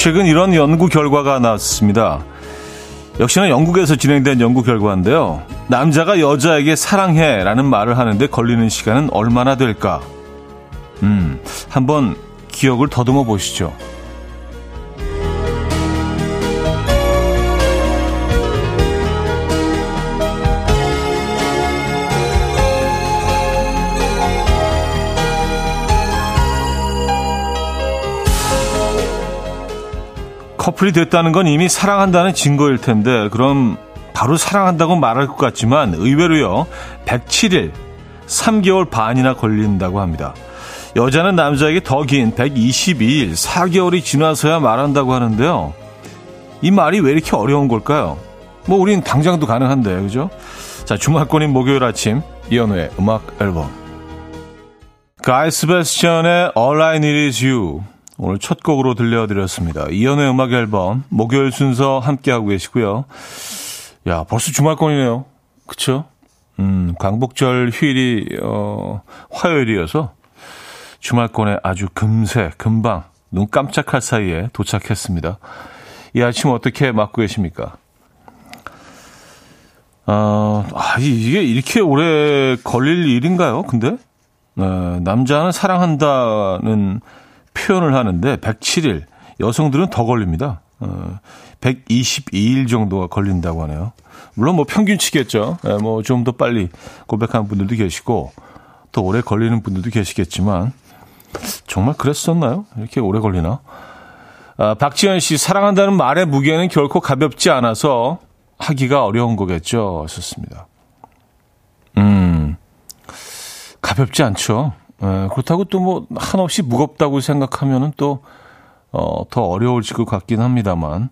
최근 이런 연구 결과가 나왔습니다. 역시나 영국에서 진행된 연구 결과인데요. 남자가 여자에게 사랑해 라는 말을 하는데 걸리는 시간은 얼마나 될까? 음, 한번 기억을 더듬어 보시죠. 커플이 됐다는 건 이미 사랑한다는 증거일 텐데 그럼 바로 사랑한다고 말할 것 같지만 의외로요 107일 3개월 반이나 걸린다고 합니다. 여자는 남자에게 더 긴 122일 4개월이 지나서야 말한다고 하는데요. 이 말이 왜 이렇게 어려운 걸까요? 뭐 우린 당장도 가능한데 그죠? 자 주말권인 목요일 아침 이현우의 음악 앨범 가이 스베스천의 All I Need Is You 오늘 첫 곡으로 들려드렸습니다. 이연의 음악 앨범 목요일 순서 함께하고 계시고요. 야 벌써 주말권이네요. 그쵸? 음, 광복절 휴일이 어, 화요일이어서 주말권에 아주 금세 금방 눈 깜짝할 사이에 도착했습니다. 이 아침 어떻게 맞고 계십니까? 어, 아, 이게 이렇게 오래 걸릴 일인가요? 근데 어, 남자는 사랑한다는 표현을 하는데 107일, 여성들은 더 걸립니다. 어, 122일 정도가 걸린다고 하네요. 물론 뭐 평균치겠죠. 예, 뭐좀 더 빨리 고백하는 분들도 계시고 더 오래 걸리는 분들도 계시겠지만 정말 그랬었나요? 이렇게 오래 걸리나? 아, 박지현 씨 사랑한다는 말의 무게는 결코 가볍지 않아서 하기가 어려운 거겠죠. 썼습니다. 음, 가볍지 않죠. 예, 그렇다고 또 뭐 한없이 무겁다고 생각하면은 또, 어, 더 어려워질 것 같긴 합니다만.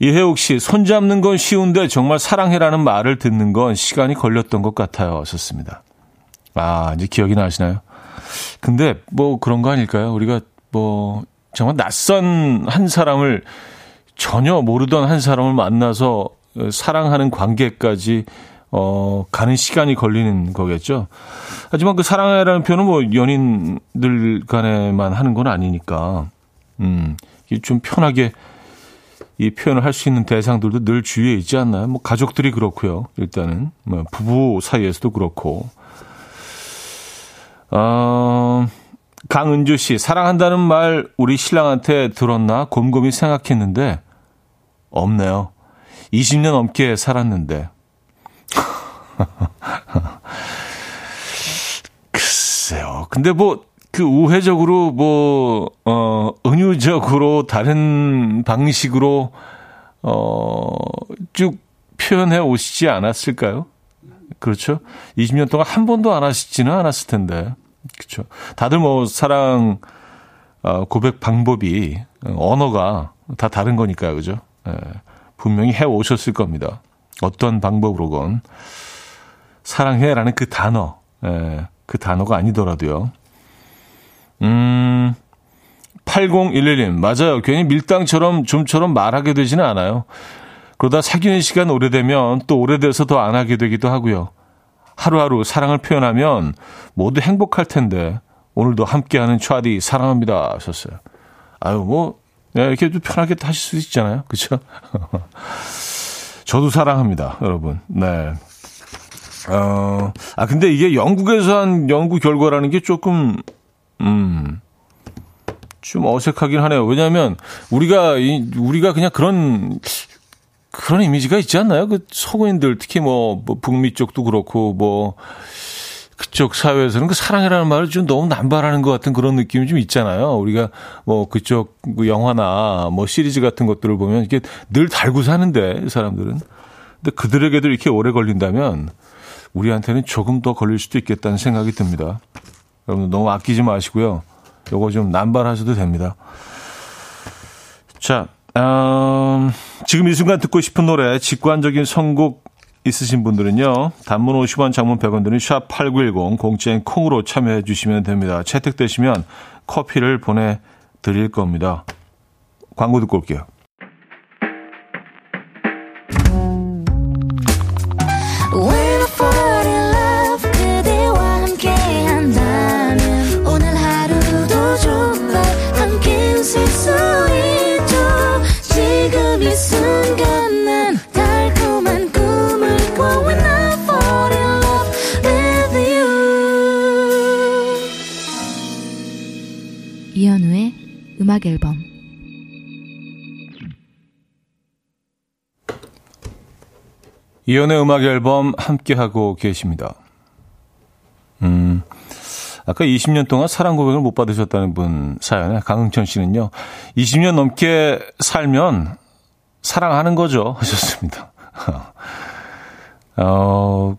이혜옥 씨, 손 잡는 건 쉬운데 정말 사랑해라는 말을 듣는 건 시간이 걸렸던 것 같아요. 하셨습니다. 아, 이제 기억이 나시나요? 근데 뭐 그런 거 아닐까요? 우리가 뭐 정말 낯선 한 사람을 전혀 모르던 한 사람을 만나서 사랑하는 관계까지 어, 가는 시간이 걸리는 거겠죠. 하지만 그 사랑해라는 표현은 뭐 연인들 간에만 하는 건 아니니까, 음, 좀 편하게 이 표현을 할 수 있는 대상들도 늘 주위에 있지 않나요? 뭐 가족들이 그렇고요. 일단은 뭐 부부 사이에서도 그렇고. 어, 강은주 씨 사랑한다는 말 우리 신랑한테 들었나 곰곰이 생각했는데 없네요. 20년 넘게 살았는데 글쎄요. 근데 뭐, 그 우회적으로 뭐, 어, 은유적으로 다른 방식으로, 어, 쭉 표현해 오시지 않았을까요? 그렇죠? 20년 동안 한 번도 안 하시지는 않았을 텐데. 그렇죠. 다들 뭐, 사랑, 어, 고백 방법이, 언어가 다 다른 거니까요. 그죠? 예, 분명히 해 오셨을 겁니다. 어떤 방법으로건. 사랑해라는 그 단어, 예, 그 단어가 아니더라도요. 음, 8011님, 맞아요. 괜히 밀당처럼 좀처럼 말하게 되지는 않아요. 그러다 사귀는 시간 오래되면 또 오래돼서 더 안 하게 되기도 하고요. 하루하루 사랑을 표현하면 모두 행복할 텐데 오늘도 함께하는 차디 사랑합니다 하셨어요. 아유 뭐 네, 이렇게 좀 편하게 하실 수 있잖아요, 그렇죠? 저도 사랑합니다, 여러분. 네. 어, 아, 근데 이게 영국에서 한 연구 결과라는 게 조금, 음, 좀 어색하긴 하네요. 왜냐하면 우리가, 이, 우리가 그냥 그런, 그런 이미지가 있지 않나요? 그 서구인들, 특히 뭐, 뭐 북미 쪽도 그렇고, 뭐, 그쪽 사회에서는 그 사랑이라는 말을 좀 너무 남발하는 것 같은 그런 느낌이 좀 있잖아요. 우리가 뭐 그쪽 그 영화나 뭐 시리즈 같은 것들을 보면 이게 늘 달고 사는데, 사람들은. 근데 그들에게도 이렇게 오래 걸린다면 우리한테는 조금 더 걸릴 수도 있겠다는 생각이 듭니다. 여러분 너무 아끼지 마시고요. 요거 좀 남발하셔도 됩니다. 자, 음, 지금 이 순간 듣고 싶은 노래, 직관적인 선곡 있으신 분들은요. 단문 50원, 장문 100원 드는 샵8910 공짜인 콩으로 참여해 주시면 됩니다. 채택되시면 커피를 보내 드릴 겁니다. 광고 듣고 올게요. 음악 앨범 이연의 음악 앨범 함께 하고 계십니다. 음. 아까 20년 동안 사랑 고백을 못 받으셨다는 분 사연에 강흥천 씨는요. 20년 넘게 살면 사랑하는 거죠. 하셨습니다. 어,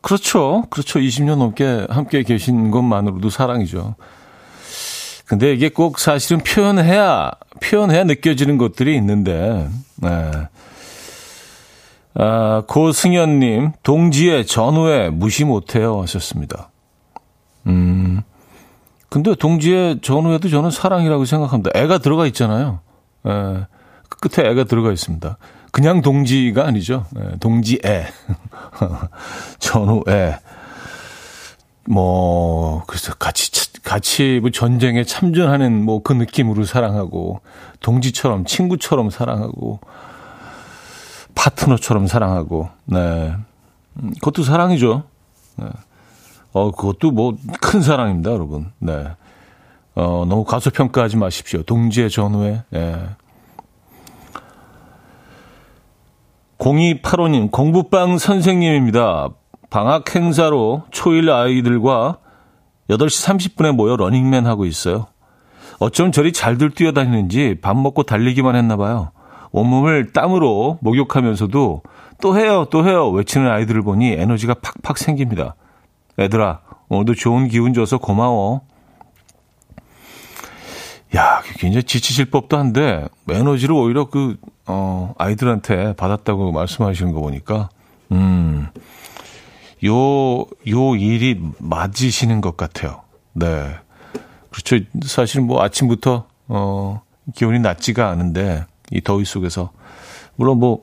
그렇죠. 그렇죠. 20년 넘게 함께 계신 것만으로도 사랑이죠. 근데 이게 꼭 사실은 표현해야, 표현해야 느껴지는 것들이 있는데, 네. 아, 고승현님, 동지의 전후에 무시 못해요. 하셨습니다. 음, 근데 동지의 전후에도 저는 사랑이라고 생각합니다. 애가 들어가 있잖아요. 에, 그 끝에 애가 들어가 있습니다. 그냥 동지가 아니죠. 에, 동지애. 전후애. 뭐, 그래서 같이, 같이 뭐 전쟁에 참전하는 뭐 그 느낌으로 사랑하고, 동지처럼, 친구처럼 사랑하고, 파트너처럼 사랑하고, 네. 음, 그것도 사랑이죠. 네. 어, 그것도 뭐 큰 사랑입니다, 여러분. 네. 어, 너무 가소평가하지 마십시오. 동지의 전후에, 예. 0285님, 공부방 선생님입니다. 방학 행사로 초일 아이들과 8시 30분에 모여 러닝맨 하고 있어요. 어쩜 저리 잘들 뛰어다니는지 밥 먹고 달리기만 했나 봐요. 온몸을 땀으로 목욕하면서도 또 해요, 또 해요 외치는 아이들을 보니 에너지가 팍팍 생깁니다. 애들아, 오늘도 좋은 기운 줘서 고마워. 야, 굉장히 지치실 법도 한데, 에너지를 오히려 그, 어, 아이들한테 받았다고 말씀하시는 거 보니까, 음, 요, 요 일이 맞으시는 것 같아요. 네. 그렇죠. 사실 뭐 아침부터, 어, 기온이 낮지가 않은데, 이 더위 속에서, 물론 뭐,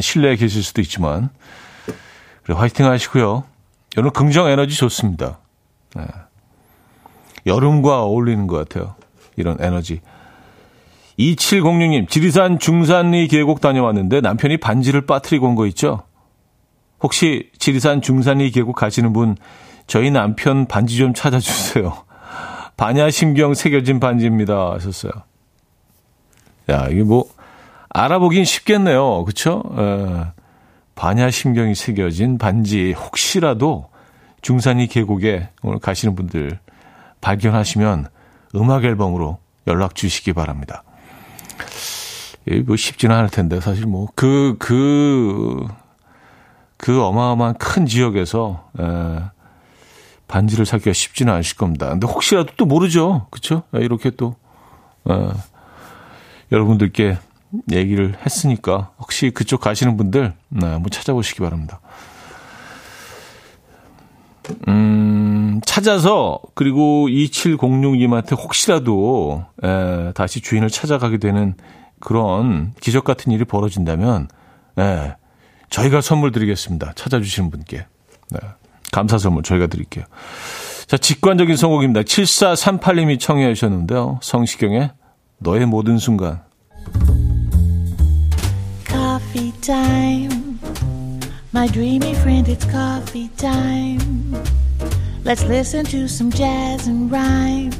실내에 계실 수도 있지만, 그래, 화이팅 하시고요. 여러분 긍정 에너지 좋습니다. 네. 여름과 어울리는 것 같아요. 이런 에너지. 2706님, 지리산 중산리 계곡 다녀왔는데 남편이 반지를 빠뜨리고 온 거 있죠? 혹시 지리산 중산리 계곡 가시는 분, 저희 남편 반지 좀 찾아주세요. 반야심경 새겨진 반지입니다. 하셨어요. 야, 이게 뭐, 알아보긴 쉽겠네요. 그쵸? 에. 반야심경이 새겨진 반지 혹시라도 중산리 계곡에 오늘 가시는 분들 발견하시면 음악 앨범으로 연락 주시기 바랍니다. 뭐 쉽지는 않을 텐데 사실 뭐 그 그 그그 어마어마한 큰 지역에서 에, 반지를 찾기가 쉽지는 않으실 겁니다. 근데 혹시라도 또 모르죠, 그렇죠? 이렇게 또 에, 여러분들께 얘기를 했으니까 혹시 그쪽 가시는 분들 네, 한번 찾아보시기 바랍니다. 음, 찾아서 그리고 2706님한테 혹시라도 에, 다시 주인을 찾아가게 되는 그런 기적 같은 일이 벌어진다면 에, 저희가 선물 드리겠습니다. 찾아주시는 분께. 네, 감사 선물 저희가 드릴게요. 자, 직관적인 선곡입니다. 7438님이 청해 주셨는데요. 성시경의 너의 모든 순간. coffee time. My dreamy friend, it's coffee time. Let's listen to some jazz and rhyme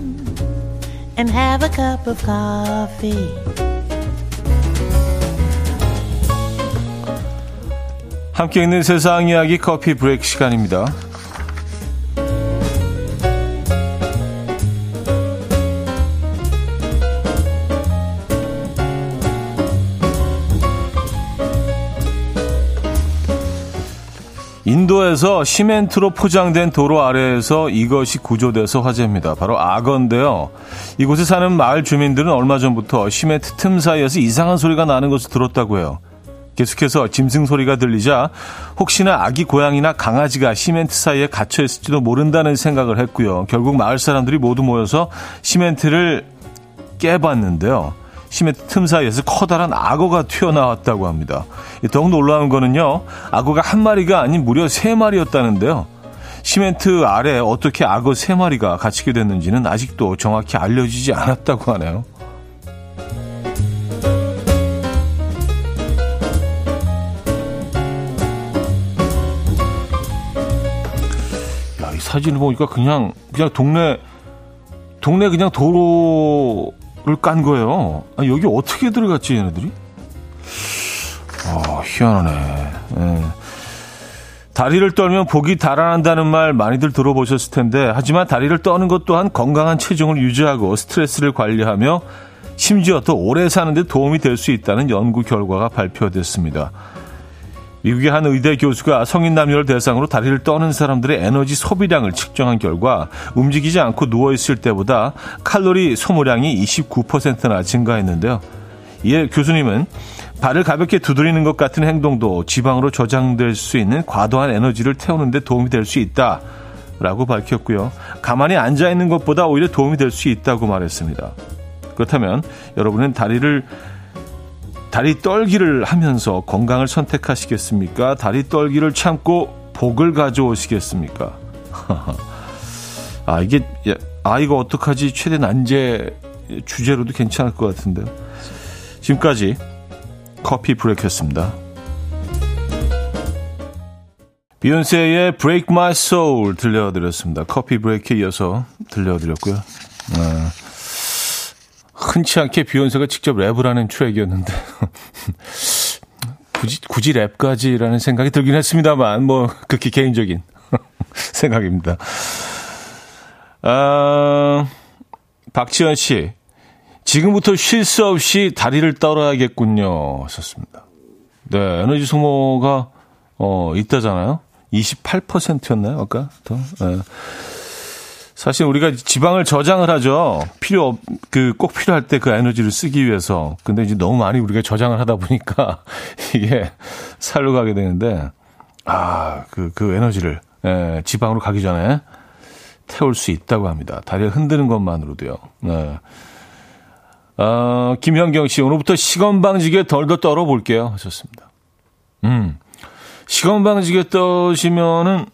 and have a cup of coffee. 함께 있는 세상 이야기 커피 브레이크 시간입니다. 인도에서 시멘트로 포장된 도로 아래에서 이것이 구조돼서 화제입니다. 바로 악어인데요. 이곳에 사는 마을 주민들은 얼마 전부터 시멘트 틈 사이에서 이상한 소리가 나는 것을 들었다고 해요. 계속해서 짐승 소리가 들리자 혹시나 아기 고양이나 강아지가 시멘트 사이에 갇혀 있을지도 모른다는 생각을 했고요. 결국 마을 사람들이 모두 모여서 시멘트를 깨봤는데요. 시멘트 틈 사이에서 커다란 악어가 튀어나왔다고 합니다. 더욱 놀라운 거는요, 악어가 한 마리가 아닌 무려 세 마리였다는데요. 시멘트 아래 어떻게 악어 세 마리가 갇히게 됐는지는 아직도 정확히 알려지지 않았다고 하네요. 사진을 보니까 그냥, 그냥 동네 동네 그냥 도로를 깐 거예요. 아, 여기 어떻게 들어갔지, 얘네들이? 어, 희한하네. 예. 다리를 떨면 복이 달아난다는 말 많이들 들어보셨을 텐데, 하지만 다리를 떠는 것 또한 건강한 체중을 유지하고 스트레스를 관리하며 심지어 더 오래 사는 데 도움이 될 수 있다는 연구 결과가 발표됐습니다. 미국의 한 의대 교수가 성인 남녀를 대상으로 다리를 떠는 사람들의 에너지 소비량을 측정한 결과 움직이지 않고 누워있을 때보다 칼로리 소모량이 29%나 증가했는데요. 이에 교수님은 발을 가볍게 두드리는 것 같은 행동도 지방으로 저장될 수 있는 과도한 에너지를 태우는 데 도움이 될 수 있다. 라고 밝혔고요. 가만히 앉아 있는 것보다 오히려 도움이 될 수 있다고 말했습니다. 그렇다면 여러분은 다리를 다리 떨기를 하면서 건강을 선택하시겠습니까? 다리 떨기를 참고 복을 가져오시겠습니까? 아, 이게, 아, 이거 어떡하지? 최대 난제 주제로도 괜찮을 것 같은데요. 지금까지 커피 브레이크였습니다. 비욘세의 Break My Soul 들려드렸습니다. 커피 브레이크에 이어서 들려드렸고요. 어, 흔치 않게 비욘세가 직접 랩을 하는 트랙이었는데 굳이, 굳이 랩까지라는 생각이 들긴 했습니다만 뭐 극히 개인적인 생각입니다. 아, 박지현 씨 지금부터 쉴 수 없이 다리를 떨어야겠군요. 하셨습니다. 네, 에너지 소모가, 어, 있다잖아요. 28%였나요, 아까? 더? 네. 사실 우리가 지방을 저장을 하죠. 필요, 없, 그, 꼭 필요할 때 그 에너지를 쓰기 위해서. 근데 이제 너무 많이 우리가 저장을 하다 보니까 이게 살로 가게 되는데, 아, 그, 그 에너지를, 예, 지방으로 가기 전에 태울 수 있다고 합니다. 다리를 흔드는 것만으로도요. 네. 어, 김현경 씨, 오늘부터 시건방지게 덜더 떨어볼게요. 하셨습니다. 음. 시건방지게 떠시면은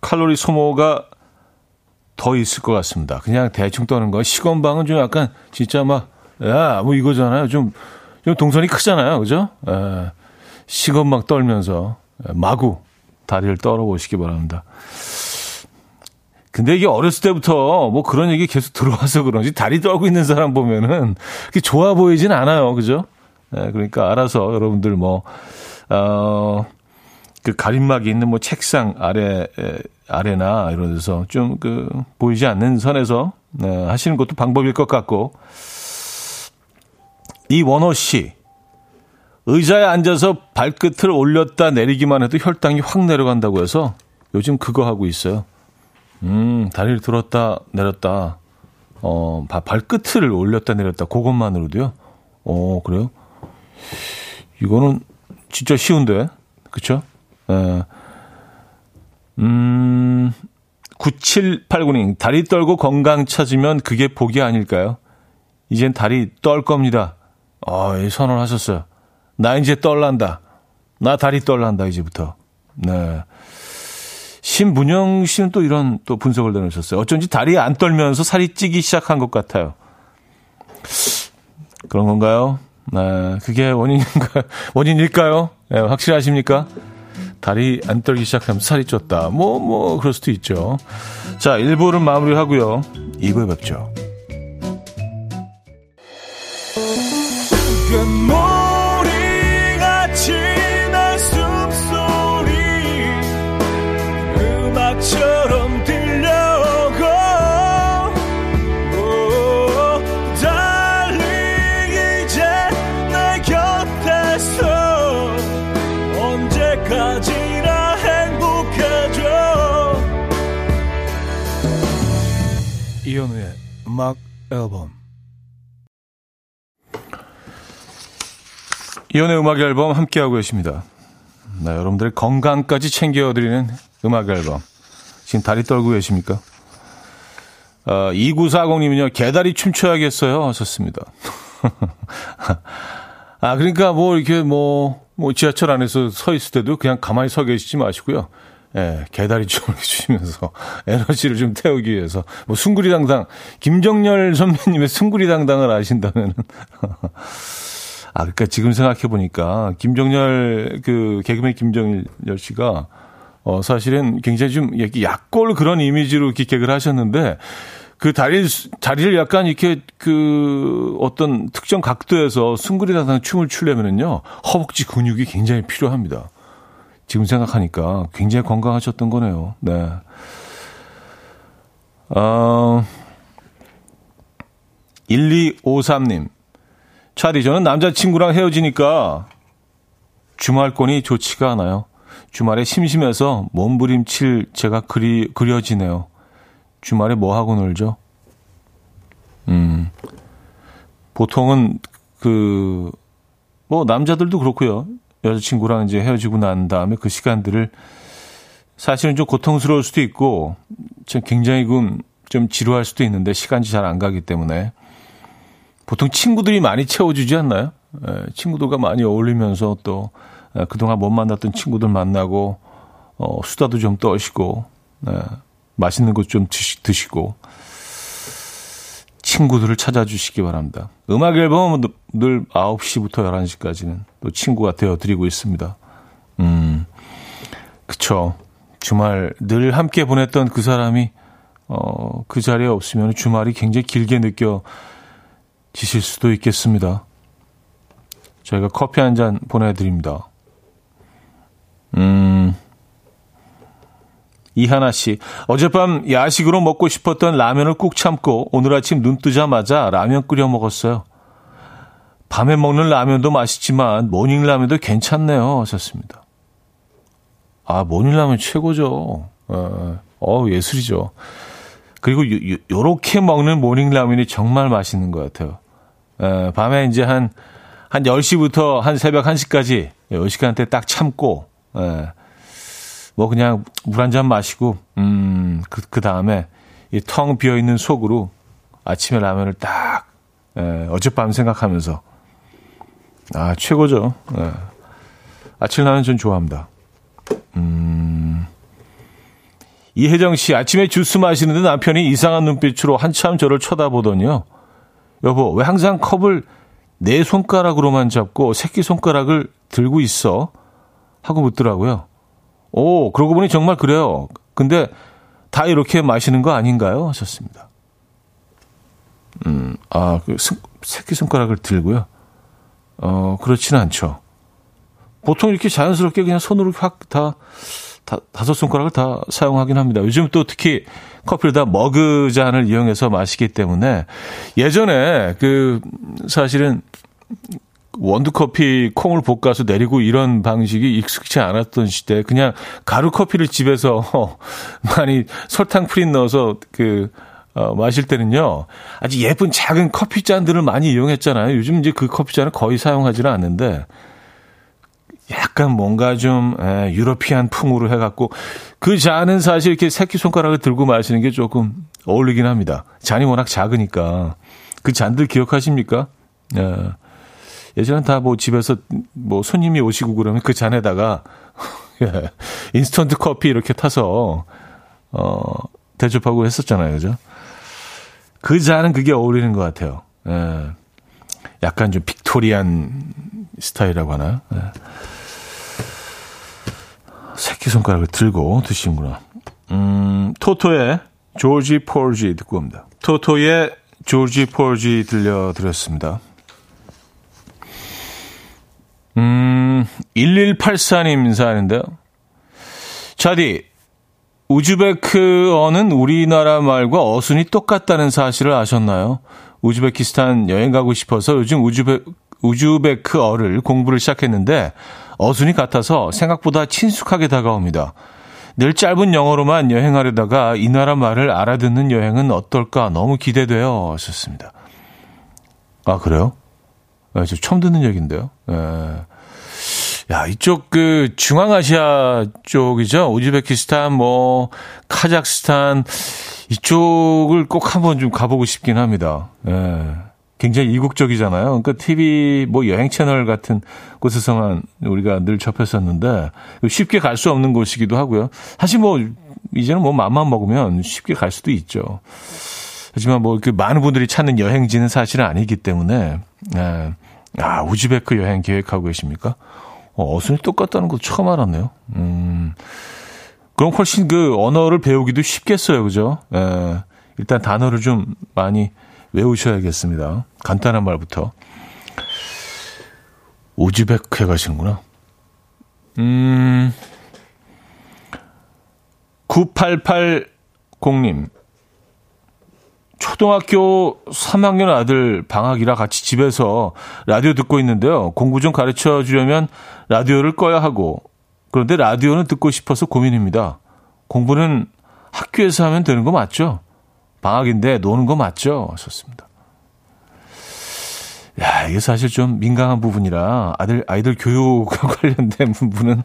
칼로리 소모가 더 있을 것 같습니다. 그냥 대충 떠는 거. 시건방은 좀 약간 진짜 막, 야, 뭐 이거잖아요. 좀, 좀 동선이 크잖아요. 그죠? 에, 시건방 떨면서 마구 다리를 떨어보시기 바랍니다. 근데 이게 어렸을 때부터 뭐 그런 얘기 계속 들어와서 그런지 다리 떨고 있는 사람 보면은 그게 좋아 보이진 않아요. 그죠? 네, 그러니까 알아서 여러분들 뭐, 어, 그 가림막이 있는 뭐 책상 아래, 아래나 이런 데서 좀 그 보이지 않는 선에서 네, 하시는 것도 방법일 것 같고. 이원호 씨. 의자에 앉아서 발끝을 올렸다 내리기만 해도 혈당이 확 내려간다고 해서 요즘 그거 하고 있어요. 음, 다리를 들었다 내렸다. 어, 발끝을 올렸다 내렸다. 그것만으로도요. 어, 그래요? 이거는 진짜 쉬운데. 그쵸? 에. 음, 9789님, 다리 떨고 건강 찾으면 그게 복이 아닐까요? 이젠 다리 떨 겁니다. 어, 선언하셨어요. 나 이제 떨란다. 나 다리 떨란다, 이제부터. 네. 신문영 씨는 또 이런 또 분석을 내놓으셨어요. 어쩐지 다리 안 떨면서 살이 찌기 시작한 것 같아요. 그런 건가요? 네, 그게 원인인가, 원인일까요? 네, 확실하십니까? 다리 안 떨기 시작하면 살이 쪘다. 뭐, 뭐, 그럴 수도 있죠. 자, 1부는 마무리 하고요. 2부에 뵙죠. 음악 앨범 이현우의 음악 앨범 함께하고 계십니다. 네, 여러분들의 건강까지 챙겨드리는 음악 앨범. 지금 다리 떨고 계십니까? 어, 2940님은요, 개다리 춤춰야겠어요. 하셨습니다. 아, 그러니까 뭐, 이렇게 뭐, 뭐, 지하철 안에서 서 있을 때도 그냥 가만히 서 계시지 마시고요. 예, 개다리 춤을 추시면서 에너지를 좀 태우기 위해서. 뭐 숭구리 당당. 김정열 선배님의 숭구리 당당을 아신다면 아 그러니까 지금 생각해 보니까 김정열 그 개그맨 김정열 씨가 어 사실은 굉장히 좀 약골 그런 이미지로 이렇게 개그를 하셨는데 그 다리, 다리를 약간 이렇게 그 어떤 특정 각도에서 숭구리다상 춤을 추려면은요, 허벅지 근육이 굉장히 필요합니다. 지금 생각하니까 굉장히 건강하셨던 거네요. 네. 어, 1253님. 차디, 저는 남자친구랑 헤어지니까 주말권이 좋지가 않아요. 주말에 심심해서 몸부림칠 제가 그리, 그려지네요. 주말에 뭐 하고 놀죠? 음. 보통은 그, 뭐, 남자들도 그렇고요. 여자친구랑 이제 헤어지고 난 다음에 그 시간들을 사실은 좀 고통스러울 수도 있고, 좀 굉장히 좀 지루할 수도 있는데 시간이 잘 안 가기 때문에 보통 친구들이 많이 채워주지 않나요? 예, 친구들과 많이 어울리면서 또 예, 그동안 못 만났던 친구들 만나고 어, 수다도 좀 떠시고 예, 맛있는 것 좀 드시고 친구들을 찾아주시기 바랍니다. 음악 앨범은 늘 9시부터 11시까지는 또 친구가 되어드리고 있습니다. 음, 그쵸. 주말 늘 함께 보냈던 그 사람이, 어, 그 자리에 없으면 주말이 굉장히 길게 느껴지실 수도 있겠습니다. 저희가 커피 한 잔 보내드립니다. 음, 이하나 씨, 어젯밤 야식으로 먹고 싶었던 라면을 꾹 참고 오늘 아침 눈 뜨자마자 라면 끓여 먹었어요. 밤에 먹는 라면도 맛있지만 morning 라면도 괜찮네요. 하셨습니다. 아, morning 라면 최고죠. 어, 어 예술이죠. 그리고 요, 요 렇게 먹는 morning 라면이 정말 맛있는 것 같아요. 에, 밤에 이제 한, 한 10시부터 한 새벽 1시까지 요 시간대 딱 참고, 에, 뭐 그냥 물 한 잔 마시고 음, 그, 그 다음에 이 텅 비어 있는 속으로 아침에 라면을 딱 예, 어젯밤 생각하면서 아 최고죠. 예. 아침 라면 전 좋아합니다. 음. 이혜정 씨 아침에 주스 마시는데 남편이 이상한 눈빛으로 한참 저를 쳐다보더니요. 여보 왜 항상 컵을 내 손가락으로만 잡고 새끼 손가락을 들고 있어? 하고 묻더라고요. 오, 그러고 보니 정말 그래요. 근데 다 이렇게 마시는 거 아닌가요? 하셨습니다. 음, 아, 그 새끼손가락을 들고요. 어, 그렇지는 않죠. 보통 이렇게 자연스럽게 그냥 손으로 확 다, 다, 다섯 손가락을 다 사용하긴 합니다. 요즘 또 특히 커피를 다 머그 잔을 이용해서 마시기 때문에 예전에 그 사실은 원두커피 콩을 볶아서 내리고 이런 방식이 익숙치 않았던 시대 그냥 가루 커피를 집에서 많이 설탕 프린 넣어서 그 어, 마실 때는요 아주 예쁜 작은 커피 잔들을 많이 이용했잖아요. 요즘 이제 그 커피 잔을 거의 사용하지는 않는데 약간 뭔가 좀 에, 예, 유러피안 풍으로 해갖고 그 잔은 사실 이렇게 새끼 손가락을 들고 마시는 게 조금 어울리긴 합니다. 잔이 워낙 작으니까 그 잔들 기억하십니까? 예. 예전엔 다 뭐 집에서 뭐 손님이 오시고 그러면 그 잔에다가 예, 인스턴트 커피 이렇게 타서 어 대접하고 했었잖아요, 그죠? 그 잔은 그게 어울리는 것 같아요. 예. 약간 좀 빅토리안 스타일이라고 하나요? 예. 새끼손가락을 들고 드시는구나. 음, 토토의 조지 폴지 듣고 옵니다. 토토의 조지 폴지 들려드렸습니다. 음, 1184님 인사하는데요. 차디, 우즈베크어는 우리나라 말과 어순이 똑같다는 사실을 아셨나요? 우즈베키스탄 여행 가고 싶어서 요즘 우즈베, 우즈베크어를 공부를 시작했는데 어순이 같아서 생각보다 친숙하게 다가옵니다. 늘 짧은 영어로만 여행하려다가 이 나라 말을 알아듣는 여행은 어떨까 너무 기대돼요. 하셨습니다. 아, 그래요? 네, 저 처음 듣는 얘기인데요. 예. 야, 이쪽 그 중앙아시아 쪽이죠. 우즈베키스탄, 뭐 카자흐스탄 이쪽을 꼭 한번 좀 가보고 싶긴 합니다. 예. 굉장히 이국적이잖아요. 그러니까 TV 뭐 여행 채널 같은 곳에서만 우리가 늘 접했었는데 쉽게 갈 수 없는 곳이기도 하고요. 사실 뭐 이제는 뭐 맘만 먹으면 쉽게 갈 수도 있죠. 하지만 뭐 그 많은 분들이 찾는 여행지는 사실은 아니기 때문에 예. 아, 우즈베크 여행 계획하고 계십니까? 어, 어순이 똑같다는 거 처음 알았네요. 음. 그럼 훨씬 그 언어를 배우기도 쉽겠어요. 그죠? 예. 일단 단어를 좀 많이 외우셔야겠습니다. 간단한 말부터. 우즈베크에 가시는구나. 음, 9880님. 초등학교 3학년 아들 방학이라 같이 집에서 라디오 듣고 있는데요. 공부 좀 가르쳐 주려면 라디오를 꺼야 하고, 그런데 라디오는 듣고 싶어서 고민입니다. 공부는 학교에서 하면 되는 거 맞죠? 방학인데 노는 거 맞죠? 하셨습니다. 야, 이게 사실 좀 민감한 부분이라 아들, 아이들 교육과 관련된 부분은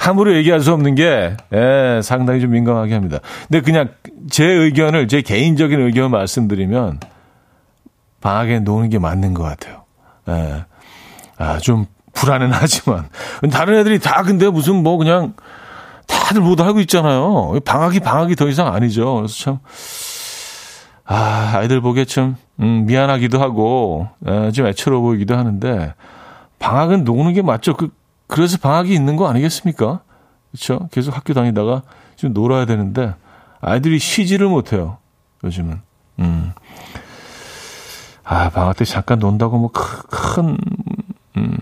함부로 얘기할 수 없는 게, 예, 상당히 좀 민감하게 합니다. 근데 그냥 제 의견을, 제 개인적인 의견을 말씀드리면, 방학에 노는 게 맞는 것 같아요. 예. 아, 좀 불안은 하지만. 다른 애들이 다 근데 무슨 뭐 그냥 다들 모두 하고 있잖아요. 방학이 방학이 더 이상 아니죠. 그래서 참, 아, 아이들 보기에 참, 음, 미안하기도 하고, 에, 좀 애처로워 보이기도 하는데, 방학은 노는 게 맞죠. 그, 그래서 방학이 있는 거 아니겠습니까? 그렇죠? 계속 학교 다니다가 좀 놀아야 되는데, 아이들이 쉬지를 못해요. 요즘은. 음. 아, 방학 때 잠깐 논다고 뭐 큰, 음,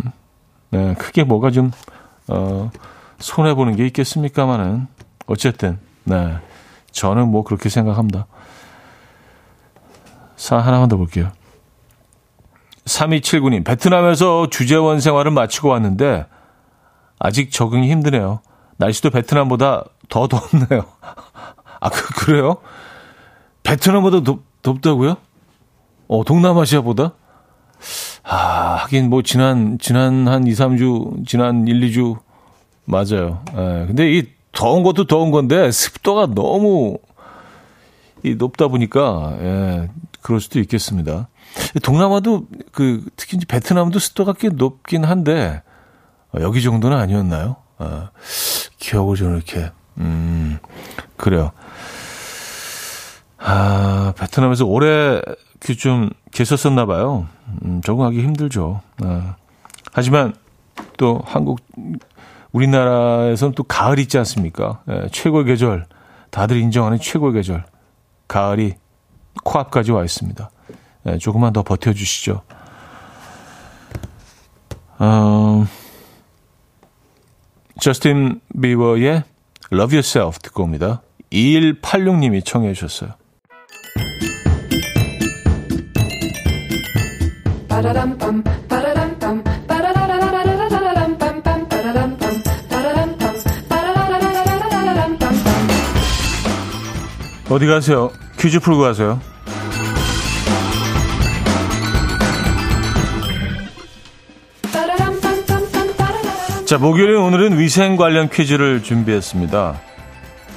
네, 크게 뭐가 좀, 어, 손해보는 게 있겠습니까마는. 어쨌든, 네. 저는 뭐 그렇게 생각합니다. 사 하나만 더 볼게요. 3279님, 베트남에서 주재원 생활을 마치고 왔는데, 아직 적응이 힘드네요. 날씨도 베트남보다 더 덥네요. 아, 그, 그래요? 베트남보다 덥, 덥다고요? 어, 동남아시아보다? 아, 하긴 뭐, 지난, 지난 한 2, 3주, 지난 1, 2주, 맞아요. 예, 근데 이 더운 것도 더운 건데, 습도가 너무, 이 높다 보니까, 예, 그럴 수도 있겠습니다. 동남아도 그 특히 이제 베트남도 습도가 꽤 높긴 한데 어, 여기 정도는 아니었나요? 아, 기억을 좀 이렇게 음 그래요. 아 베트남에서 오래 그좀 계셨었나 봐요. 음, 적응하기 힘들죠. 아, 하지만 또 한국 우리나라에서는 또 가을 있지 않습니까? 예, 최고의 계절 다들 인정하는 최고의 계절 가을이 코앞까지 와 있습니다. 네, 조금만 더 버텨주시죠. 어, 저스틴 비버의 Love Yourself 듣고 옵니다. 2186님이 청해 주셨어요. 어디 가세요? 퀴즈 풀고 가세요. 자, 목요일 오늘은 위생 관련 퀴즈를 준비했습니다.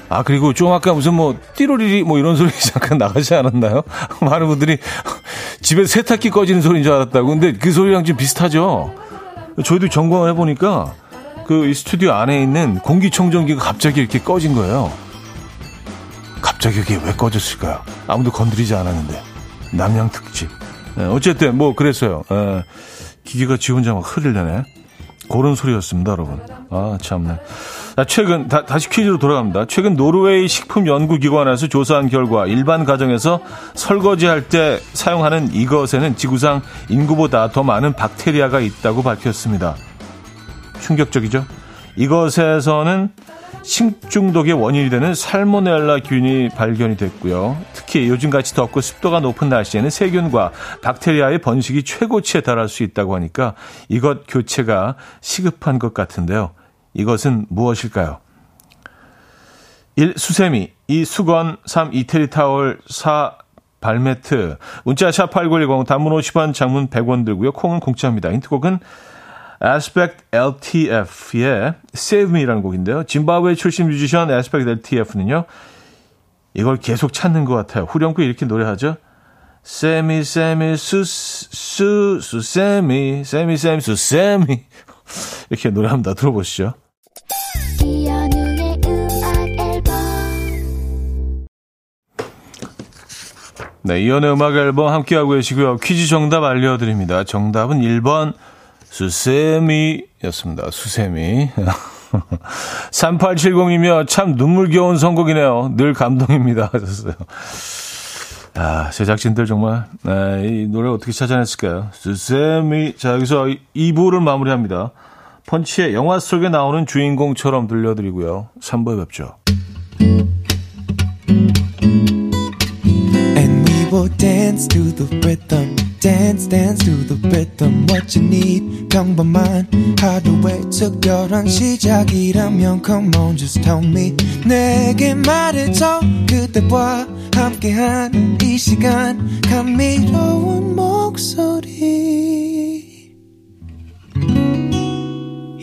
아, 그리고 좀 아까 무슨 뭐, 띠로리리 뭐 이런 소리 잠깐 나가지 않았나요? 많은 분들이 집에 세탁기 꺼지는 소리인 줄 알았다고. 근데 그 소리랑 좀 비슷하죠? 저희도 점검을 해보니까 그 스튜디오 안에 있는 공기청정기가 갑자기 이렇게 꺼진 거예요. 갑자기 이게 왜 꺼졌을까요? 아무도 건드리지 않았는데. 남양 특집. 네, 어쨌든 뭐 그랬어요. 네, 기계가 지 혼자 막 흐르려네. 그런 소리였습니다, 여러분. 아, 참네. 자, 최근, 다, 다시 퀴즈로 돌아갑니다. 최근 노르웨이 식품 연구기관에서 조사한 결과 일반 가정에서 설거지할 때 사용하는 이것에는 지구상 인구보다 더 많은 박테리아가 있다고 밝혔습니다. 충격적이죠? 이것에서는 식중독의 원인이 되는 살모넬라 균이 발견이 됐고요. 특히 요즘같이 덥고 습도가 높은 날씨에는 세균과 박테리아의 번식이 최고치에 달할 수 있다고 하니까 이것 교체가 시급한 것 같은데요. 이것은 무엇일까요? 1. 수세미 2. 수건 3. 이태리 타월 4. 발매트 문자 샵8910 단문 50원 장문 100원 들고요. 콩은 공짜입니다. 힌트곡은 Aspect LTF의 Save Me라는 곡인데요. 짐바브웨 출신 뮤지션 Aspect LTF는요. 이걸 계속 찾는 것 같아요. 후렴구 이렇게 노래하죠. 세미 세미 수수 수세미 세미 세미 수세미 이렇게 노래합니다. 들어보시죠. 네, 이연의 음악 앨범 함께하고 계시고요. 퀴즈 정답 알려드립니다. 정답은 1번 수세미였습니다. 수세미. 3870이며 참 눈물겨운 선곡이네요. 늘 감동입니다. 하셨어요. 아, 제작진들 정말, 아, 이 노래 어떻게 찾아냈을까요? 스세미. 자, 여기서 2부를 마무리합니다. 펀치의 영화 속에 나오는 주인공처럼 들려드리고요. 3부에 뵙죠. dance to the rhythm. dance dance to the rhythm what you need 평범한 하루의 특별한 시작이라면 come on just tell me 내게 말해줘 그대와 함께한 이 시간 감미로운 목소리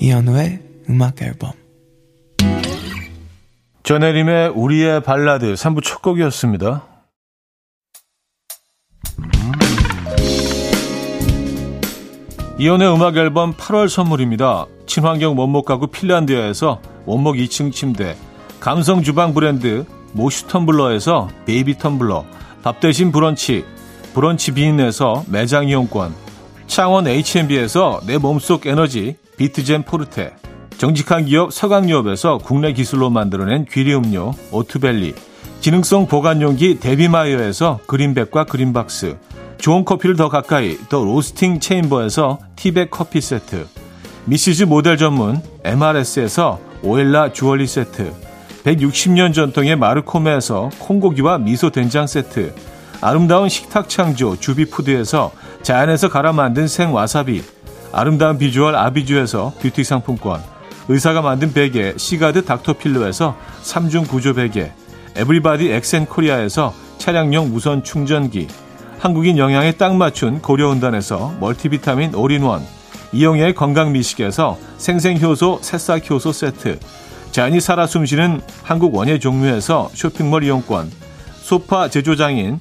이현우의 음악 앨범 전혜림의 우리의 발라드 3부 첫 곡이었습니다. 이혼의 음악 앨범 8월 선물입니다. 친환경 원목 가구 핀란드에서 원목 2층 침대, 감성 주방 브랜드 모슈 텀블러에서 베이비 텀블러, 밥 대신 브런치, 브런치 빈에서 매장 이용권, 창원 H&B에서 내 몸속 에너지 비트젠 포르테, 정직한 기업 서강유업에서 국내 기술로 만들어낸 귀리 음료 오투벨리, 기능성 보관용기 데비마이어에서 그린백과 그린박스, 좋은 커피를 더 가까이 더 로스팅 체인버에서 티백 커피 세트 미시즈 모델 전문 MRS에서 오엘라 주얼리 세트 160년 전통의 마르코메에서 콩고기와 미소 된장 세트 아름다운 식탁 창조 주비푸드에서 자연에서 갈아 만든 생와사비 아름다운 비주얼 아비주에서 뷰티 상품권 의사가 만든 베개 시가드 닥터필로에서 3중 구조 베개 에브리바디 엑센코리아에서 차량용 무선 충전기 한국인 영양에 딱 맞춘 고려은단에서 멀티비타민 올인원, 이영애의 건강미식에서 생생효소 새싹효소 세트, 자연이 살아 숨쉬는 한국 원예 종묘에서 쇼핑몰 이용권, 소파 제조장인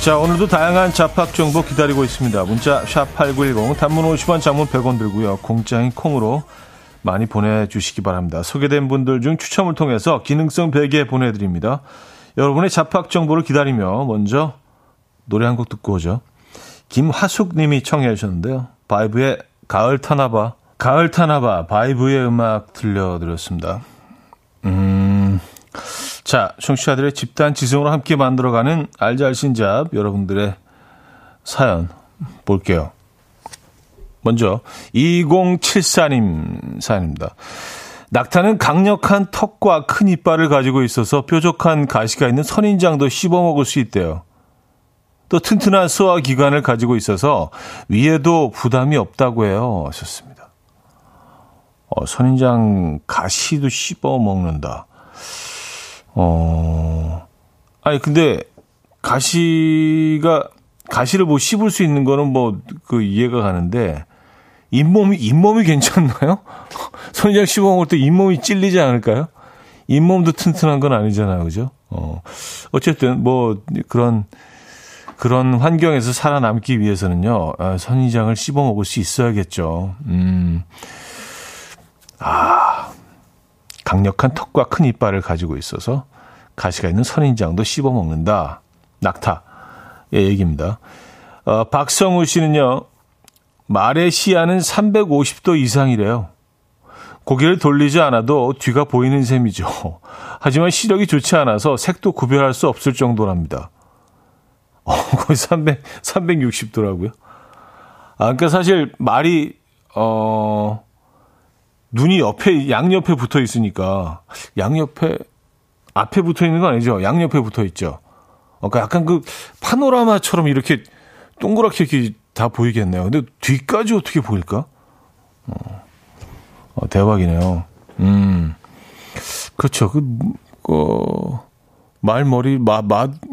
자, 오늘도 다양한 잡학 정보 기다리고 있습니다. 문자 샵8910 단문 50원 장문 100원 들고요. 공짜인 콩으로 많이 보내주시기 바랍니다. 소개된 분들 중 추첨을 통해서 기능성 베개 보내드립니다. 여러분의 잡학 정보를 기다리며 먼저 노래 한 곡 듣고 오죠. 김화숙 님이 청해 주셨는데요. 바이브의 가을 타나봐. 가을 타나봐. 바이브의 음악 들려드렸습니다. 음... 자, 청취자들의 집단 지성으로 함께 만들어가는 알잘신잡 여러분들의 사연 볼게요. 먼저 2074님 사연입니다. 낙타는 강력한 턱과 큰 이빨을 가지고 있어서 뾰족한 가시가 있는 선인장도 씹어 먹을 수 있대요. 또 튼튼한 소화 기관을 가지고 있어서 위에도 부담이 없다고 해요. 하셨습니다. 어, 선인장 가시도 씹어 먹는다. 어, 아니, 근데 가시가, 가시를 뭐 씹을 수 있는 거는 뭐 그 이해가 가는데, 잇몸이, 잇몸이 괜찮나요? 선장 씹어 먹을 때 잇몸이 찔리지 않을까요? 잇몸도 튼튼한 건 아니잖아요. 그죠? 어, 어쨌든 뭐 그런, 그런 환경에서 살아남기 위해서는요, 아, 선인장을 씹어 먹을 수 있어야겠죠. 음. 아, 강력한 턱과 큰 이빨을 가지고 있어서 가시가 있는 선인장도 씹어 먹는다. 낙타의 얘기입니다. 어, 박성우 씨는요, 말의 시야는 350도 이상이래요. 고개를 돌리지 않아도 뒤가 보이는 셈이죠. 하지만 시력이 좋지 않아서 색도 구별할 수 없을 정도랍니다. 어, 거의 300, 360도라고요? 아, 그러니까 사실 말이, 어, 눈이 옆에, 양옆에 붙어 있으니까, 양옆에, 앞에 붙어 있는 거 아니죠? 양옆에 붙어 있죠. 어, 그러니까 약간 그 파노라마처럼 이렇게 동그랗게 이렇게 다 보이겠네요. 근데 뒤까지 어떻게 보일까? 어, 어 대박이네요. 음, 그렇죠. 그, 어, 말머리,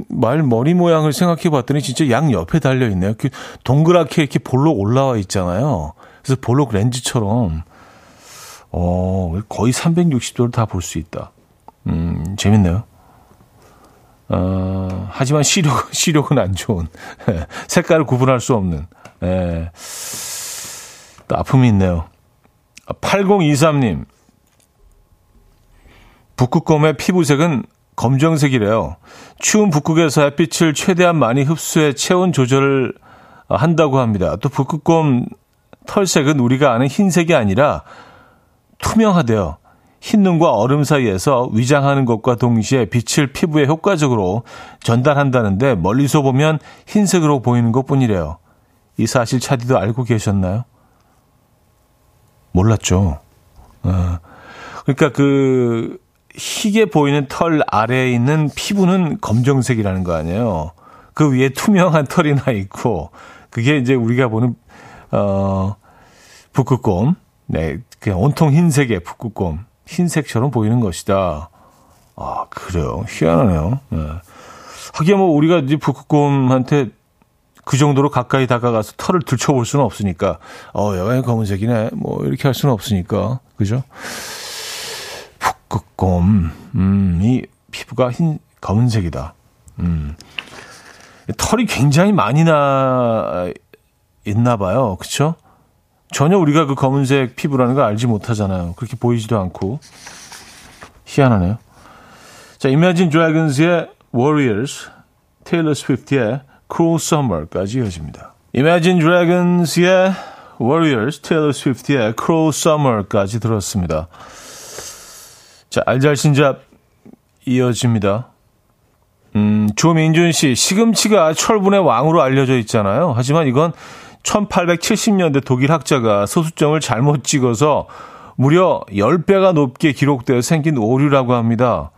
말머리 모양을 생각해 봤더니 진짜 양 옆에 달려 있네요. 그 동그랗게 이렇게 볼록 올라와 있잖아요. 그래서 볼록 렌즈처럼, 어, 거의 360도를 다 볼 수 있다. 음, 재밌네요. 어, 하지만 시력, 시력은 안 좋은. 색깔을 구분할 수 없는. 예. 또 아픔이 있네요. 8023님. 북극곰의 피부색은 검정색이래요. 추운 북극에서 햇빛을 최대한 많이 흡수해 체온 조절을 한다고 합니다. 또 북극곰 털색은 우리가 아는 흰색이 아니라 투명하대요. 흰 눈과 얼음 사이에서 위장하는 것과 동시에 빛을 피부에 효과적으로 전달한다는데 멀리서 보면 흰색으로 보이는 것 뿐이래요. 이 사실 차디도 알고 계셨나요? 몰랐죠. 어. 그러니까 그 희게 보이는 털 아래에 있는 피부는 검정색이라는 거 아니에요. 그 위에 투명한 털이 나 있고 그게 이제 우리가 보는 어 북극곰, 네, 그냥 온통 흰색의 북극곰. 흰색처럼 보이는 것이다. 아, 그래요. 희한하네요. 네. 하기야 뭐 우리가 이제 북극곰한테 그 정도로 가까이 다가가서 털을 들춰볼 수는 없으니까, 어, 여간이 검은색이네. 뭐, 이렇게 할 수는 없으니까. 그죠? 북극곰, 음, 이 피부가 흰, 검은색이다. 음. 털이 굉장히 많이 나 있나 봐요. 그쵸? 전혀 우리가 그 검은색 피부라는 걸 알지 못하잖아요. 그렇게 보이지도 않고. 희한하네요. 자, Imagine Dragons의 Warriors, 테일러 스위프트의 Cruel Summer까지 이어집니다. Imagine Dragons의 Warriors, 테일러 스위프트의 Cruel Summer까지 들었습니다. 자, 알잘신잡 이어집니다. 음, 조민준 씨, 시금치가 철분의 왕으로 알려져 있잖아요. 하지만 이건 1870년대 독일 학자가 소수점을 잘못 찍어서 무려 10배가 높게 기록되어 생긴 오류라고 합니다.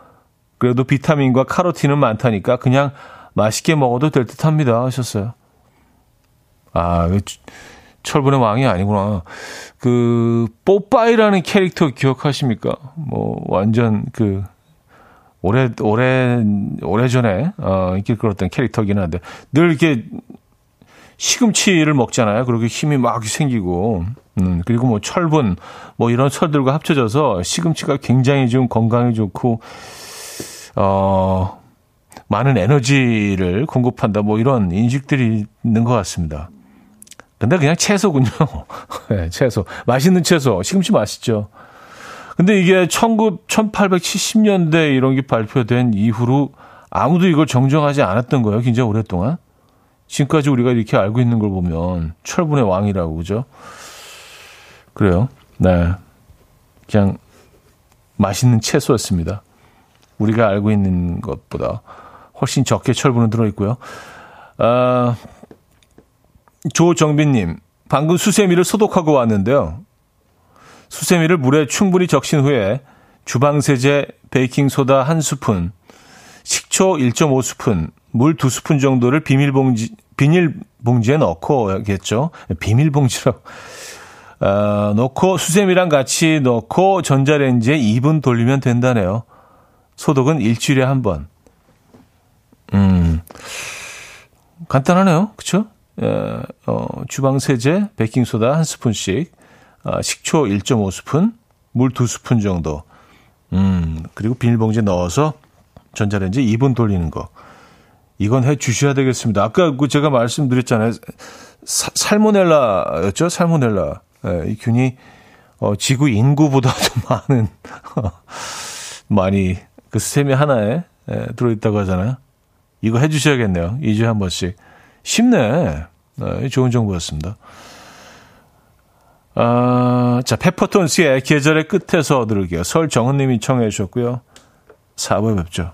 그래도 비타민과 카로틴은 많다니까 그냥 맛있게 먹어도 될 듯 합니다. 하셨어요. 아, 철분의 왕이 아니구나. 그, 뽀빠이라는 캐릭터 기억하십니까? 뭐, 완전 그, 오래, 오래, 오래 전에, 어, 인기를 끌었던 캐릭터긴 한데, 늘 이렇게 시금치를 먹잖아요. 그렇게 힘이 막 생기고, 음, 그리고 뭐 철분, 뭐 이런 철들과 합쳐져서 시금치가 굉장히 좀 건강에 좋고, 어, 많은 에너지를 공급한다. 뭐 이런 인식들이 있는 것 같습니다. 근데 그냥 채소군요. 네, 채소. 맛있는 채소. 시금치 맛있죠. 근데 이게 19, 1870년대 이런 게 발표된 이후로 아무도 이걸 정정하지 않았던 거예요. 굉장히 오랫동안. 지금까지 우리가 이렇게 알고 있는 걸 보면 철분의 왕이라고 그죠? 그래요. 네. 그냥 맛있는 채소였습니다. 우리가 알고 있는 것보다 훨씬 적게 철분은 들어있고요. 아, 조정빈님, 방금 수세미를 소독하고 왔는데요. 수세미를 물에 충분히 적신 후에 주방세제, 베이킹소다 한 스푼, 식초 1.5스푼, 물 2스푼 정도를 비닐봉지, 비닐봉지에 넣고겠죠. 비닐봉지로. 어, 넣고 수세미랑 같이 넣고 전자레인지에 2분 돌리면 된다네요. 소독은 일주일에 한 번. 음, 간단하네요. 그쵸? 어, 어, 주방세제, 베킹소다 한 스푼씩, 어, 식초 1.5스푼, 물 2스푼 정도. 음, 그리고 비닐봉지에 넣어서 전자레인지 2분 돌리는 거. 이건 해 주셔야 되겠습니다. 아까 그 제가 말씀드렸잖아요. 사, 살모넬라였죠? 살모넬라. 예, 이 균이 어, 지구 인구보다도 많은 많이 그 스테미 하나에 예, 들어있다고 하잖아요. 이거 해주셔야겠네요. 2주에 한 번씩. 쉽네. 네, 좋은 정보였습니다. 아, 자, 페퍼톤스의 계절의 끝에서 들을게요. 설정은님이 청해 주셨고요. 4부에 뵙죠.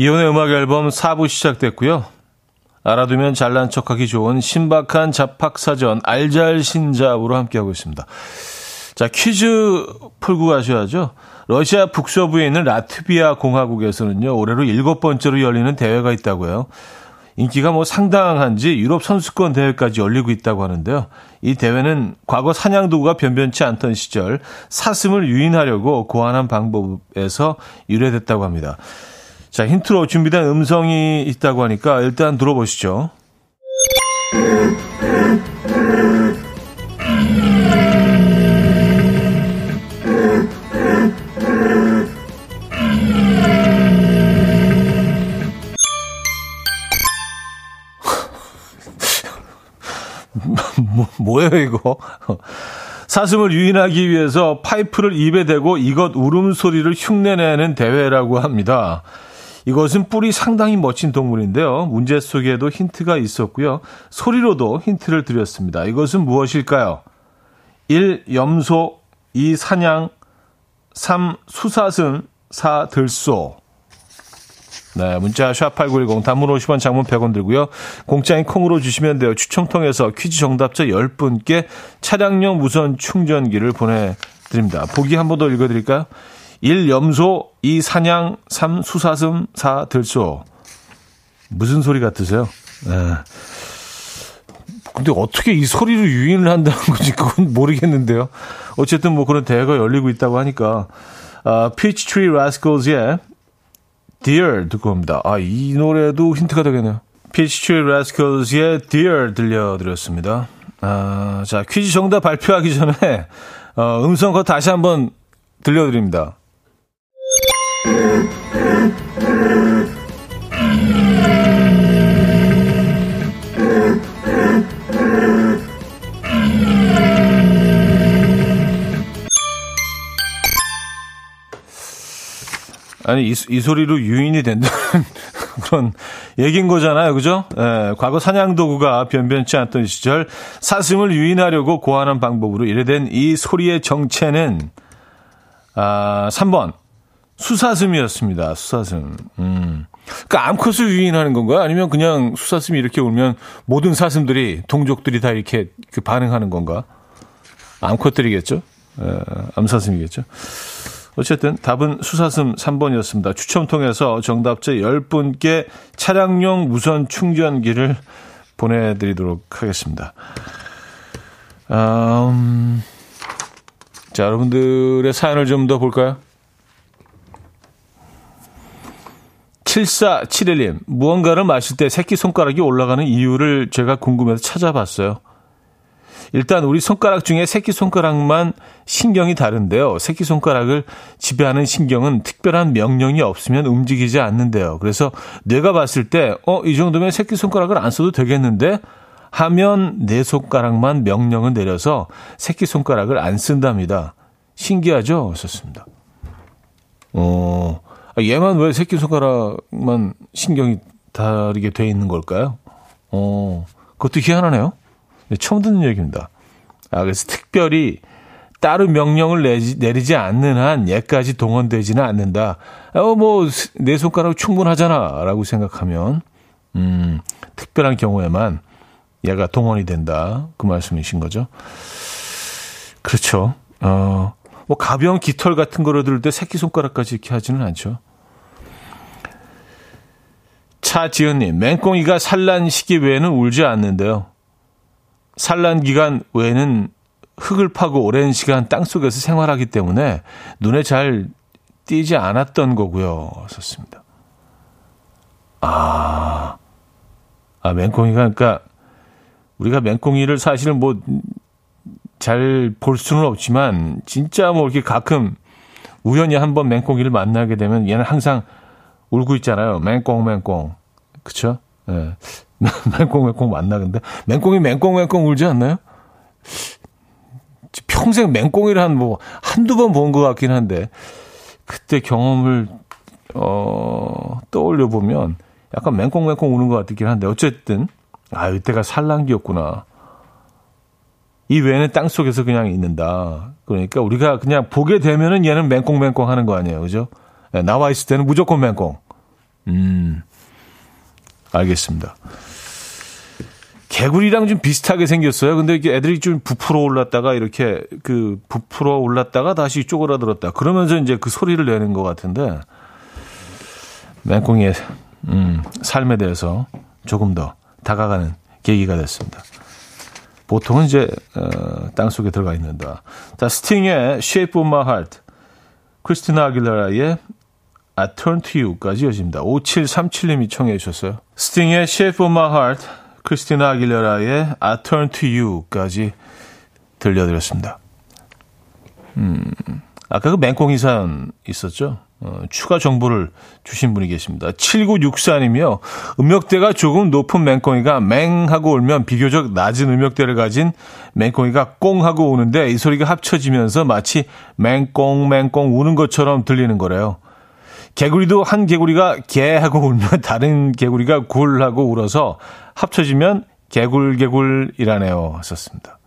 이혼의 음악 앨범 4부 시작됐고요. 알아두면 잘난 척하기 좋은 신박한 잡학사전 알잘신잡으로 함께하고 있습니다. 자, 퀴즈 풀고 가셔야죠. 러시아 북서부에 있는 라트비아 공화국에서는요, 올해로 일곱 번째로 열리는 대회가 있다고요. 인기가 뭐 상당한지 유럽 선수권 대회까지 열리고 있다고 하는데요. 이 대회는 과거 사냥 도구가 변변치 않던 시절 사슴을 유인하려고 고안한 방법에서 유래됐다고 합니다. 자, 힌트로 준비된 음성이 있다고 하니까 일단 들어보시죠. 뭐, 뭐예요, 이거? 사슴을 유인하기 위해서 파이프를 입에 대고 이것 울음소리를 흉내내는 대회라고 합니다. 이것은 뿔이 상당히 멋진 동물인데요. 문제 속에도 힌트가 있었고요. 소리로도 힌트를 드렸습니다. 이것은 무엇일까요? 1. 염소 2. 사냥 3. 수사슴 4. 들소 네, 문자 샵8910 단문 50원 장문 100원 들고요. 공짜인 콩으로 주시면 돼요. 추첨 통해서 퀴즈 정답자 10분께 차량용 무선 충전기를 보내드립니다. 보기 한 번 더 읽어드릴까요? 1. 염소, 2. 사냥, 3. 수사슴, 4. 들소. 무슨 소리 같으세요? 네. 근데 어떻게 이 소리를 유인을 한다는 건지 그건 모르겠는데요. 어쨌든 뭐 그런 대회가 열리고 있다고 하니까. 아, Peachtree Rascals의 Dear 듣고 옵니다. 아, 이 노래도 힌트가 되겠네요. Peachtree Rascals의 Dear 들려드렸습니다. 아, 자, 퀴즈 정답 발표하기 전에, 어, 음성 거 다시 한번 들려드립니다. 아니, 이, 이 소리로 유인이 된다는 그런 얘기인 거잖아요. 그죠? 예, 과거 사냥도구가 변변치 않던 시절 사슴을 유인하려고 고안한 방법으로 이래된 이 소리의 정체는, 아, 3번. 수사슴이었습니다. 수사슴. 음. 그러니까 암컷을 유인하는 건가요? 아니면 그냥 수사슴이 이렇게 울면 모든 사슴들이 동족들이 다 이렇게 그 반응하는 건가? 암컷들이겠죠. 에, 암사슴이겠죠. 어쨌든 답은 수사슴 3번이었습니다. 추첨 통해서 정답자 10분께 차량용 무선 충전기를 보내드리도록 하겠습니다. 음, 자, 여러분들의 사연을 좀 더 볼까요? 7471님, 무언가를 마실 때 새끼손가락이 올라가는 이유를 제가 궁금해서 찾아봤어요. 일단 우리 손가락 중에 새끼손가락만 신경이 다른데요. 새끼손가락을 지배하는 신경은 특별한 명령이 없으면 움직이지 않는데요. 그래서 뇌가 봤을 때, 어, 이 정도면 새끼손가락을 안 써도 되겠는데? 하면 내 손가락만 명령을 내려서 새끼손가락을 안 쓴답니다. 신기하죠? 썼습니다. 어, 아, 얘만 왜 새끼손가락만 신경이 다르게 돼 있는 걸까요? 어, 그것도 희한하네요. 네, 처음 듣는 얘기입니다. 아, 그래서 특별히 따로 명령을 내지, 내리지 않는 한 얘까지 동원되지는 않는다. 어, 뭐, 내 손가락 충분하잖아. 라고 생각하면, 음, 특별한 경우에만 얘가 동원이 된다. 그 말씀이신 거죠. 그렇죠. 어, 뭐 가벼운 깃털 같은 거를 들을 때 새끼손가락까지 이렇게 하지는 않죠. 차지은님, 맹꽁이가 산란 시기 외에는 울지 않는데요. 산란 기간 외에는 흙을 파고 오랜 시간 땅 속에서 생활하기 때문에 눈에 잘 띄지 않았던 거고요. 썼습니다. 아, 아, 맹꽁이가, 그러니까, 우리가 맹꽁이를 사실은 뭐, 잘 볼 수는 없지만 진짜 뭐 이렇게 가끔 우연히 한번 맹꽁이를 만나게 되면 얘는 항상 울고 있잖아요. 맹꽁 맹꽁. 그쵸? 예. 네. 맹꽁 맹꽁 만나 근데 맹꽁이 맹꽁 맹꽁 울지 않나요? 평생 맹꽁이를 한 뭐 한두 번 본 것 같긴 한데 그때 경험을 어 떠올려 보면 약간 맹꽁 맹꽁 우는 것 같긴 한데 어쨌든 아 이때가 산란기였구나. 이 외에는 땅 속에서 그냥 있는다. 그러니까 우리가 그냥 보게 되면은 얘는 맹꽁맹꽁 하는 거 아니에요. 그죠? 네, 나와 있을 때는 무조건 맹꽁. 음, 알겠습니다. 개구리랑 좀 비슷하게 생겼어요. 근데 이게 애들이 좀 부풀어 올랐다가 이렇게 그 부풀어 올랐다가 다시 쪼그라들었다. 그러면서 이제 그 소리를 내는 것 같은데 맹꽁이의 음, 삶에 대해서 조금 더 다가가는 계기가 됐습니다. 보통은 이제 어, 땅 속에 들어가 있는다. 자, 스팅의 Shape of My Heart, 크리스티나 아길레라의 I Turn to You까지 이어집니다. 5737님이 청해 주셨어요. 스팅의 Shape of My Heart, 크리스티나 아길레라의 I Turn to You까지 들려드렸습니다. 음, 아까 그 맹꽁이 사연 있었죠? 어, 추가 정보를 주신 분이 계십니다. 7964님이요. 음역대가 조금 높은 맹꽁이가 맹하고 울면 비교적 낮은 음역대를 가진 맹꽁이가 꽁하고 우는데 이 소리가 합쳐지면서 마치 맹꽁 맹꽁 우는 것처럼 들리는 거래요. 개구리도 한 개구리가 개하고 울면 다른 개구리가 굴하고 울어서 합쳐지면 개굴개굴이라네요. 하셨습니다.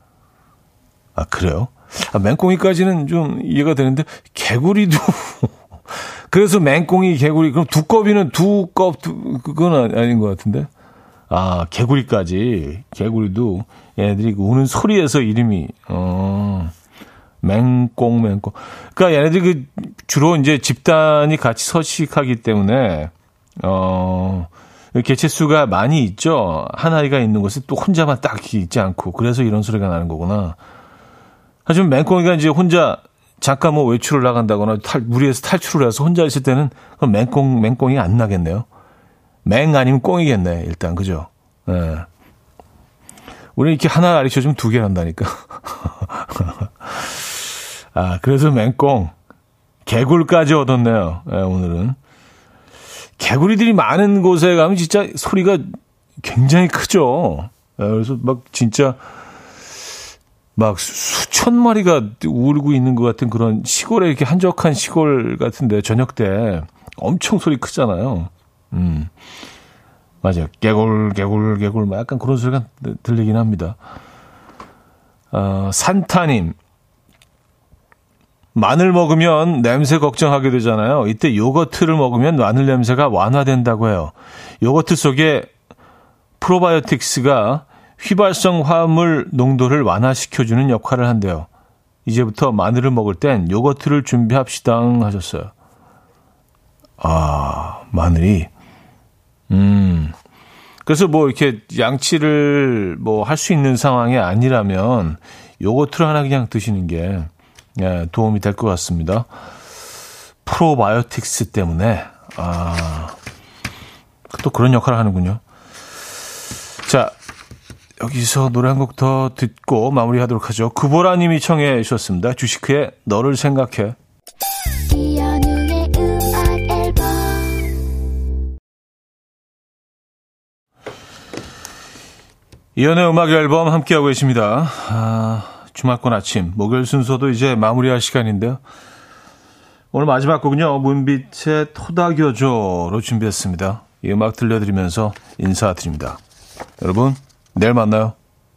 아, 그래요? 아, 맹꽁이까지는 좀 이해가 되는데 개구리도 그래서 맹꽁이, 개구리, 그럼 두꺼비는 두껍, 두, 그건 아닌 것 같은데. 아, 개구리까지. 개구리도 얘네들이 우는 소리에서 이름이, 어, 맹꽁, 맹꽁. 그러니까 얘네들이 그 주로 이제 집단이 같이 서식하기 때문에, 어, 개체 수가 많이 있죠. 한 아이가 있는 곳에 또 혼자만 딱 있지 않고. 그래서 이런 소리가 나는 거구나. 하지만 맹꽁이가 이제 혼자 잠깐 뭐 외출을 나간다거나 탈, 무리해서 탈출을 해서 혼자 있을 때는 그럼 맹꽁, 맹꽁이 안 나겠네요. 맹 아니면 꽁이겠네, 일단. 그죠? 예. 네. 우리 이렇게 하나 가르쳐주면 두 개 난다니까. 아, 그래서 맹꽁. 개굴까지 얻었네요. 네, 오늘은. 개구리들이 많은 곳에 가면 진짜 소리가 굉장히 크죠. 네, 그래서 막 진짜 막 수천 마리가 울고 있는 것 같은 그런 시골에 이렇게 한적한 시골 같은데 저녁 때 엄청 소리 크잖아요. 음. 맞아요. 개굴, 개굴, 개굴, 막 약간 그런 소리가 들리긴 합니다. 어, 산타님. 마늘 먹으면 냄새 걱정하게 되잖아요. 이때 요거트를 먹으면 마늘 냄새가 완화된다고 해요. 요거트 속에 프로바이오틱스가 휘발성 화합물 농도를 완화시켜주는 역할을 한대요. 이제부터 마늘을 먹을 땐 요거트를 준비합시다 하셨어요. 아, 마늘이. 음. 그래서 뭐 이렇게 양치를 뭐 할 수 있는 상황이 아니라면 요거트를 하나 그냥 드시는 게 예, 도움이 될 것 같습니다. 프로바이오틱스 때문에 아, 또 그런 역할을 하는군요. 자, 여기서 노래 한 곡 더 듣고 마무리하도록 하죠. 구보라 님이 청해 주셨습니다. 주식회의 너를 생각해. 이연의 음악 앨범 함께하고 계십니다. 아, 주말권 아침, 목요일 순서도 이제 마무리할 시간인데요. 오늘 마지막 곡은요, 문빛의 토닥여줘로 준비했습니다. 이 음악 들려드리면서 인사드립니다. 여러분, 내일 만나요.